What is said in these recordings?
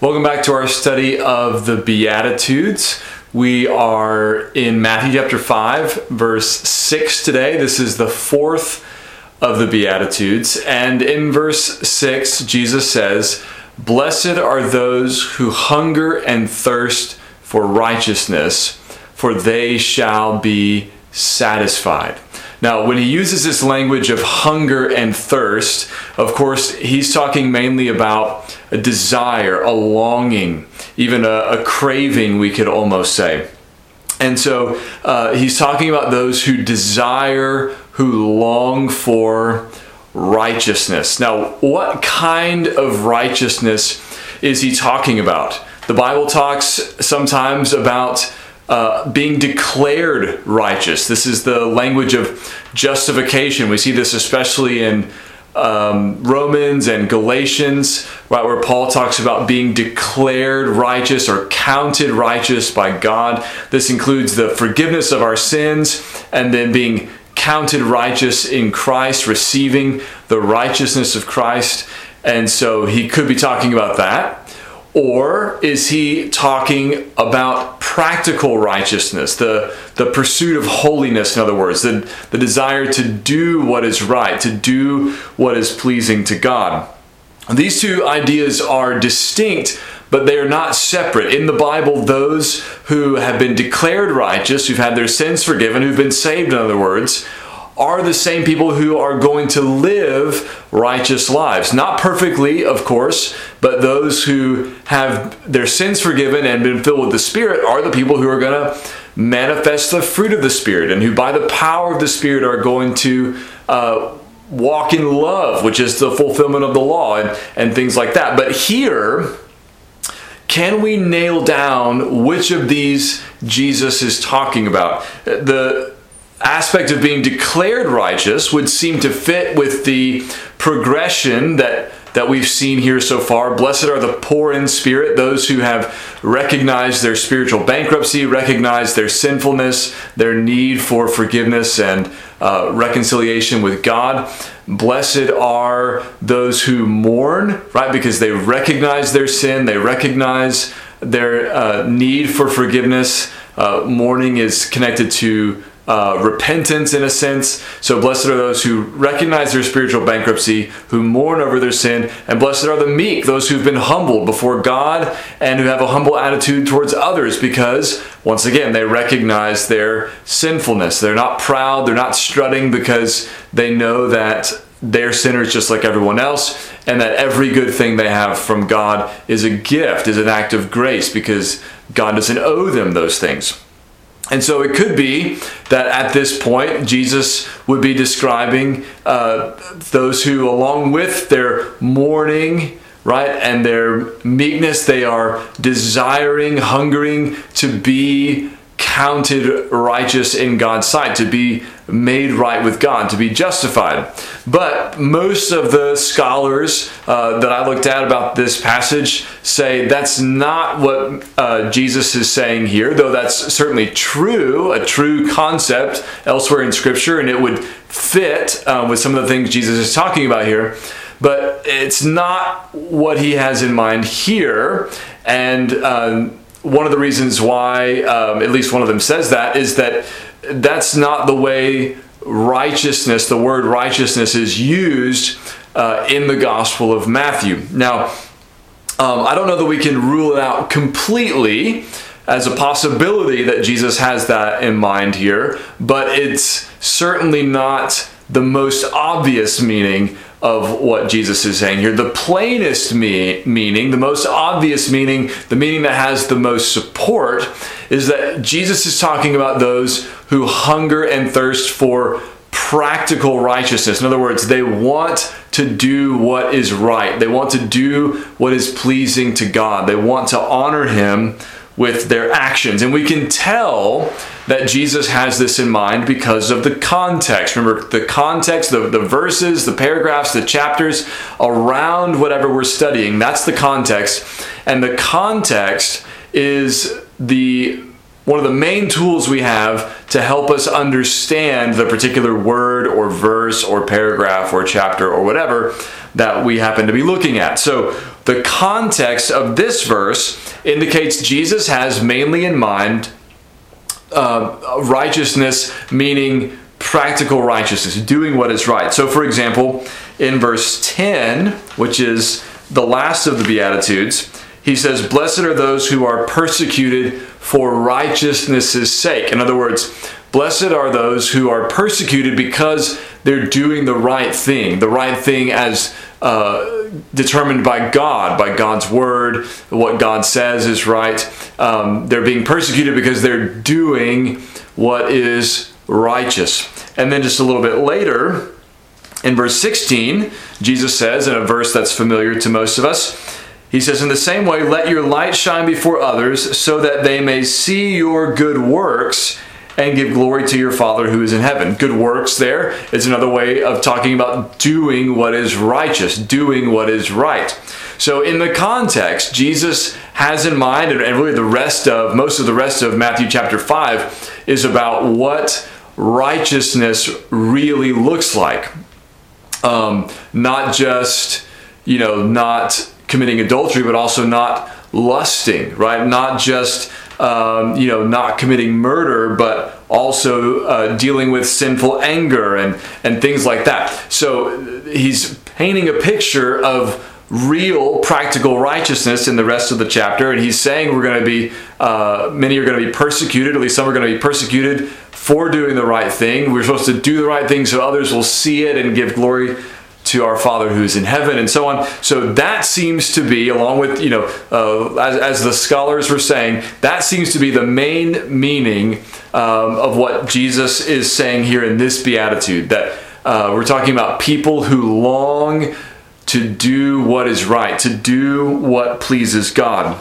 Welcome back to our study of the Beatitudes. We are in Matthew chapter 5, verse 6 today. This is the fourth of the Beatitudes. And in verse 6, Jesus says, Blessed are those who hunger and thirst for righteousness, for they shall be satisfied. Now, when he uses this language of hunger and thirst, of course, he's talking mainly about a desire, a longing, even a, a craving, we could almost say. And so uh, he's talking about those who desire, who long for righteousness. Now, what kind of righteousness is he talking about? The Bible talks sometimes about uh, being declared righteous. This is the language of justification. We see this especially in um, Romans and Galatians, right, where Paul talks about being declared righteous or counted righteous by God. This includes the forgiveness of our sins and then being counted righteous in Christ, receiving the righteousness of Christ. And so he could be talking about that. Or is he talking about practical righteousness, the, the pursuit of holiness, in other words, the, the desire to do what is right, to do what is pleasing to God? These two ideas are distinct, but they are not separate. In the Bible, those who have been declared righteous, who've had their sins forgiven, who've been saved, in other words, are the same people who are going to live righteous lives. Not perfectly, of course, but those who have their sins forgiven and been filled with the Spirit are the people who are going to manifest the fruit of the Spirit and who, by the power of the Spirit, are going to. Uh, walk in love, which is the fulfillment of the law and, and things like that. But here, can we nail down which of these Jesus is talking about? The aspect of being declared righteous would seem to fit with the progression that that we've seen here so far. Blessed are the poor in spirit, those who have recognized their spiritual bankruptcy, recognized their sinfulness, their need for forgiveness and uh, reconciliation with God. Blessed are those who mourn, right? Because they recognize their sin, they recognize their uh, need for forgiveness. Uh, mourning is connected to uh, repentance in a sense. So blessed are those who recognize their spiritual bankruptcy, who mourn over their sin, and blessed are the meek, those who've been humbled before God and who have a humble attitude towards others because, once again, they recognize their sinfulness. They're not proud, they're not strutting because they know that they're sinners just like everyone else, and that every good thing they have from God is a gift, is an act of grace because God doesn't owe them those things. And so it could be that at this point, Jesus would be describing uh, those who, along with their mourning, right, and their meekness, they are desiring, hungering to be counted righteous in God's sight, to be made right with God, to be justified. But most of the scholars uh, that I looked at about this passage say that's not what uh, Jesus is saying here, though that's certainly true, a true concept elsewhere in Scripture, and it would fit uh, with some of the things Jesus is talking about here. But it's not what he has in mind here. And um, one of the reasons why, um, at least one of them says that, is that that's not the way righteousness, the word righteousness, is used uh, in the Gospel of Matthew. Now, um, I don't know that we can rule it out completely as a possibility that Jesus has that in mind here, but it's certainly not the most obvious meaning of what Jesus is saying here. The plainest me- meaning, the most obvious meaning, the meaning that has the most support is that Jesus is talking about those who hunger and thirst for practical righteousness. In other words, they want to do what is right. They want to do what is pleasing to God. They want to honor Him with their actions. And we can tell that Jesus has this in mind because of the context. Remember, the context, the, the verses, the paragraphs, the chapters around whatever we're studying, that's the context. And the context is the one of the main tools we have to help us understand the particular word or verse or paragraph or chapter or whatever that we happen to be looking at. So the context of this verse indicates Jesus has mainly in mind uh, righteousness, meaning practical righteousness, doing what is right. So, for example, in verse 10, which is the last of the Beatitudes, he says, Blessed are those who are persecuted for righteousness' sake. In other words, blessed are those who are persecuted because they're doing the right thing, the right thing as uh, determined by God, by God's word, what God says is right. Um, they're being persecuted because they're doing what is righteous. And then just a little bit later, in verse 16, Jesus says, in a verse that's familiar to most of us, he says, In the same way, let your light shine before others so that they may see your good works and give glory to your Father who is in heaven. Good works there is another way of talking about doing what is righteous, doing what is right. So, in the context, Jesus has in mind, and really the rest of, most of the rest of Matthew chapter 5 is about what righteousness really looks like. Um, not just, you know, not committing adultery, but also not lusting, right? Not just um, you know, not committing murder, but also uh, dealing with sinful anger and, and things like that. So he's painting a picture of real practical righteousness in the rest of the chapter. And he's saying we're going to be, uh, many are going to be persecuted, at least some are going to be persecuted for doing the right thing. We're supposed to do the right thing so others will see it and give glory to our Father who's in heaven, and so on. So that seems to be, along with, you know, uh, as, as, the scholars were saying, that seems to be the main meaning um, of what Jesus is saying here in this beatitude. That uh, we're talking about people who long to do what is right, to do what pleases God.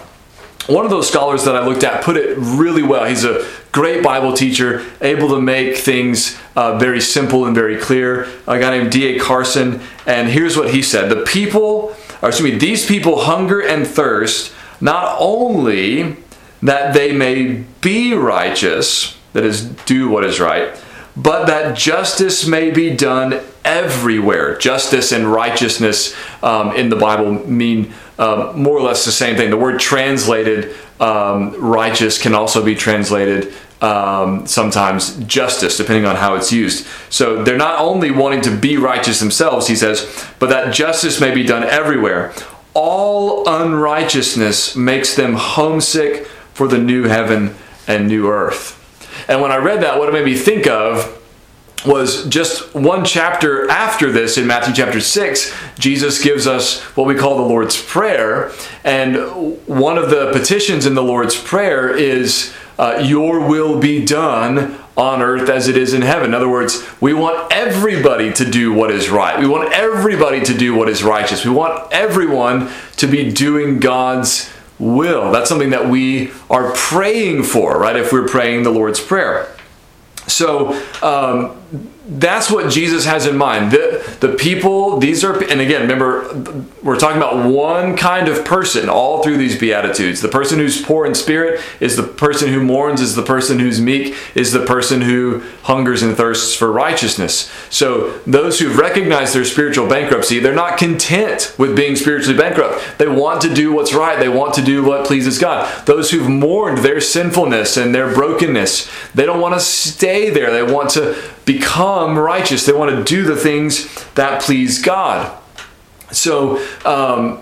One of those scholars that I looked at put it really well. He's a great Bible teacher, able to make things uh, very simple and very clear. A guy named D.A. Carson, and here's what he said: The people, or excuse me, these people hunger and thirst not only that they may be righteous, that is, do what is right, but that justice may be done everywhere. Justice and righteousness um, in the Bible mean uh, more or less the same thing. The word translated um, righteous can also be translated um, sometimes justice, depending on how it's used. So they're not only wanting to be righteous themselves, he says, but that justice may be done everywhere. All unrighteousness makes them homesick for the new heaven and new earth. And when I read that, what it made me think of was just one chapter after this in Matthew chapter 6, Jesus gives us what we call the Lord's Prayer. And one of the petitions in the Lord's Prayer is, uh, Your will be done on earth as it is in heaven. In other words, we want everybody to do what is right. We want everybody to do what is righteous. We want everyone to be doing God's will. That's something that we are praying for, right? If we're praying the Lord's Prayer. So um, that's what Jesus has in mind. The, the people, these are, and again, remember, we're talking about one kind of person all through these Beatitudes. The person who's poor in spirit is the person who mourns, is the person who's meek, is the person who hungers and thirsts for righteousness. So those who've recognized their spiritual bankruptcy, they're not content with being spiritually bankrupt. They want to do what's right, they want to do what pleases God. Those who've mourned their sinfulness and their brokenness, they don't want to stay there. They want to become righteous. They want to do the things that please God. So um,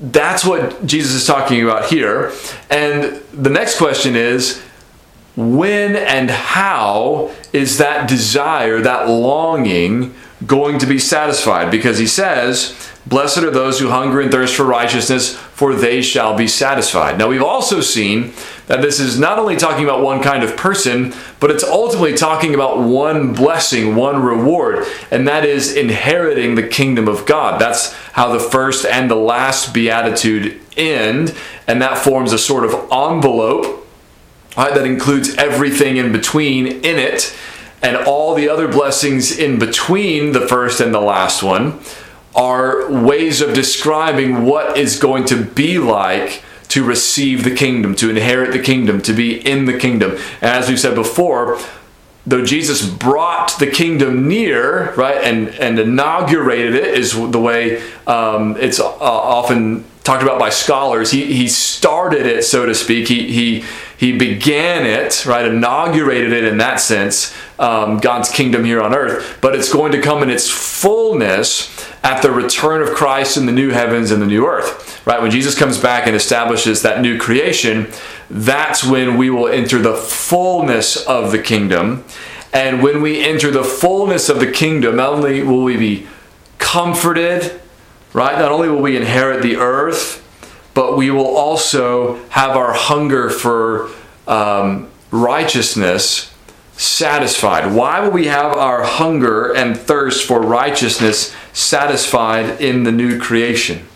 that's what Jesus is talking about here. And the next question is when and how is that desire, that longing, going to be satisfied? Because he says, Blessed are those who hunger and thirst for righteousness, for they shall be satisfied. Now, we've also seen that this is not only talking about one kind of person, but it's ultimately talking about one blessing, one reward, and that is inheriting the kingdom of God. That's how the first and the last beatitude end, and that forms a sort of envelope right, that includes everything in between in it, and all the other blessings in between the first and the last one are ways of describing what is going to be like to receive the kingdom, to inherit the kingdom, to be in the kingdom. And as we've said before, though Jesus brought the kingdom near, right, and, and inaugurated it, is the way um, it's uh, often talked about by scholars. He, he started it, so to speak. He, he, he began it, right, inaugurated it in that sense, um, God's kingdom here on earth. But it's going to come in its fullness at the return of Christ in the new heavens and the new earth, right? When Jesus comes back and establishes that new creation, that's when we will enter the fullness of the kingdom. And when we enter the fullness of the kingdom, not only will we be comforted, right? Not only will we inherit the earth, but we will also have our hunger for um, righteousness satisfied. Why will we have our hunger and thirst for righteousness satisfied in the new creation?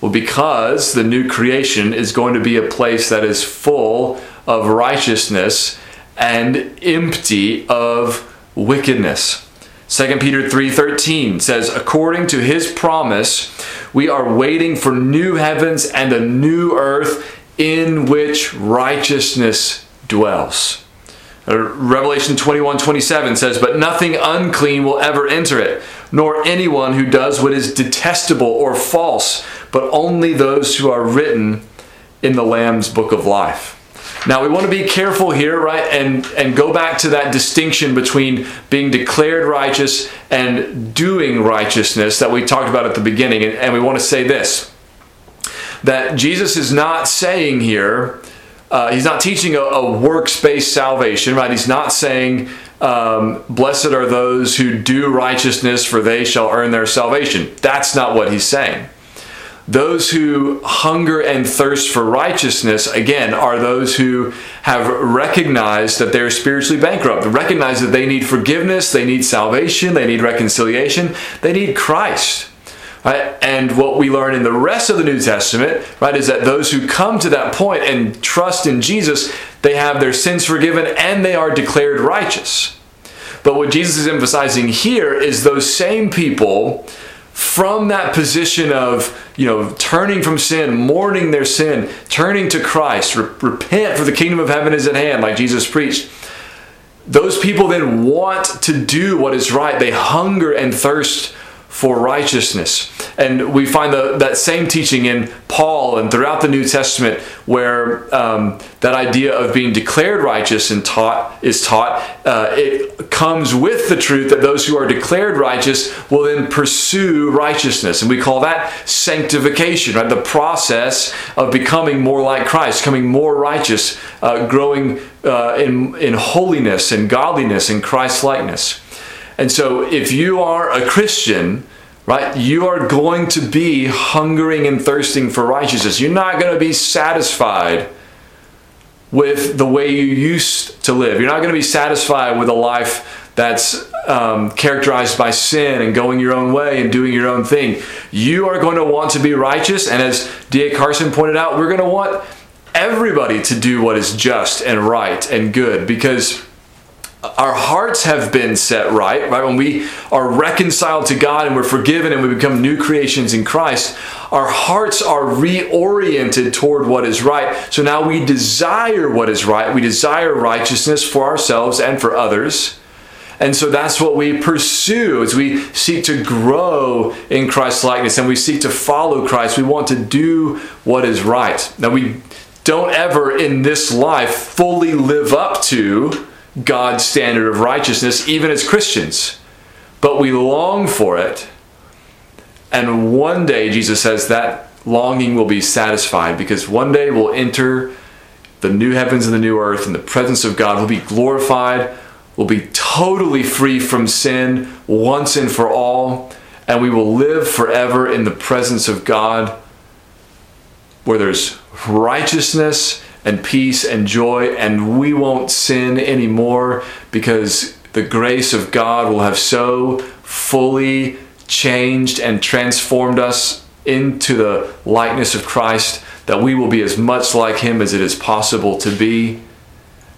Well, because the new creation is going to be a place that is full of righteousness and empty of wickedness. 2 Peter 3:13 says according to his promise we are waiting for new heavens and a new earth in which righteousness dwells. Uh, Revelation 21 27 says, But nothing unclean will ever enter it, nor anyone who does what is detestable or false, but only those who are written in the Lamb's book of life. Now we want to be careful here, right? And and go back to that distinction between being declared righteous and doing righteousness that we talked about at the beginning. And, and we want to say this that Jesus is not saying here, uh, he's not teaching a, a works-based salvation, right? He's not saying, um, "Blessed are those who do righteousness, for they shall earn their salvation." That's not what he's saying. Those who hunger and thirst for righteousness, again, are those who have recognized that they're spiritually bankrupt, recognize that they need forgiveness, they need salvation, they need reconciliation, they need Christ. Right? And what we learn in the rest of the New Testament, right, is that those who come to that point and trust in Jesus, they have their sins forgiven and they are declared righteous. But what Jesus is emphasizing here is those same people from that position of you know turning from sin mourning their sin turning to christ re- repent for the kingdom of heaven is at hand like jesus preached those people then want to do what is right they hunger and thirst for righteousness. And we find the, that same teaching in Paul and throughout the New Testament, where um, that idea of being declared righteous and taught is taught. Uh, it comes with the truth that those who are declared righteous will then pursue righteousness, and we call that sanctification, right? The process of becoming more like Christ, becoming more righteous, uh, growing uh, in in holiness and godliness and Christ likeness. And so, if you are a Christian, right, you are going to be hungering and thirsting for righteousness. You're not going to be satisfied with the way you used to live. You're not going to be satisfied with a life that's um, characterized by sin and going your own way and doing your own thing. You are going to want to be righteous. And as D.A. Carson pointed out, we're going to want everybody to do what is just and right and good because our hearts have been set right, right? When we are reconciled to God and we're forgiven and we become new creations in Christ, our hearts are reoriented toward what is right. So now we desire what is right. We desire righteousness for ourselves and for others. And so that's what we pursue as we seek to grow in Christ's likeness and we seek to follow Christ. We want to do what is right. Now, we don't ever in this life fully live up to God's standard of righteousness, even as Christians. But we long for it. And one day, Jesus says, that longing will be satisfied because one day we'll enter the new heavens and the new earth in the presence of God. We'll be glorified. We'll be totally free from sin once and for all. And we will live forever in the presence of God where there's righteousness and peace and joy, and we won't sin anymore because the grace of God will have so fully changed and transformed us into the likeness of Christ that we will be as much like Him as it is possible to be,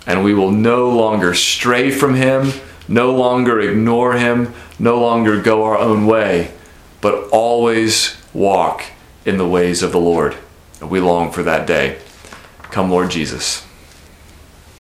and we will no longer stray from Him, no longer ignore Him, no longer go our own way, but always walk in the ways of the Lord. And We long for that day. Come, Lord Jesus.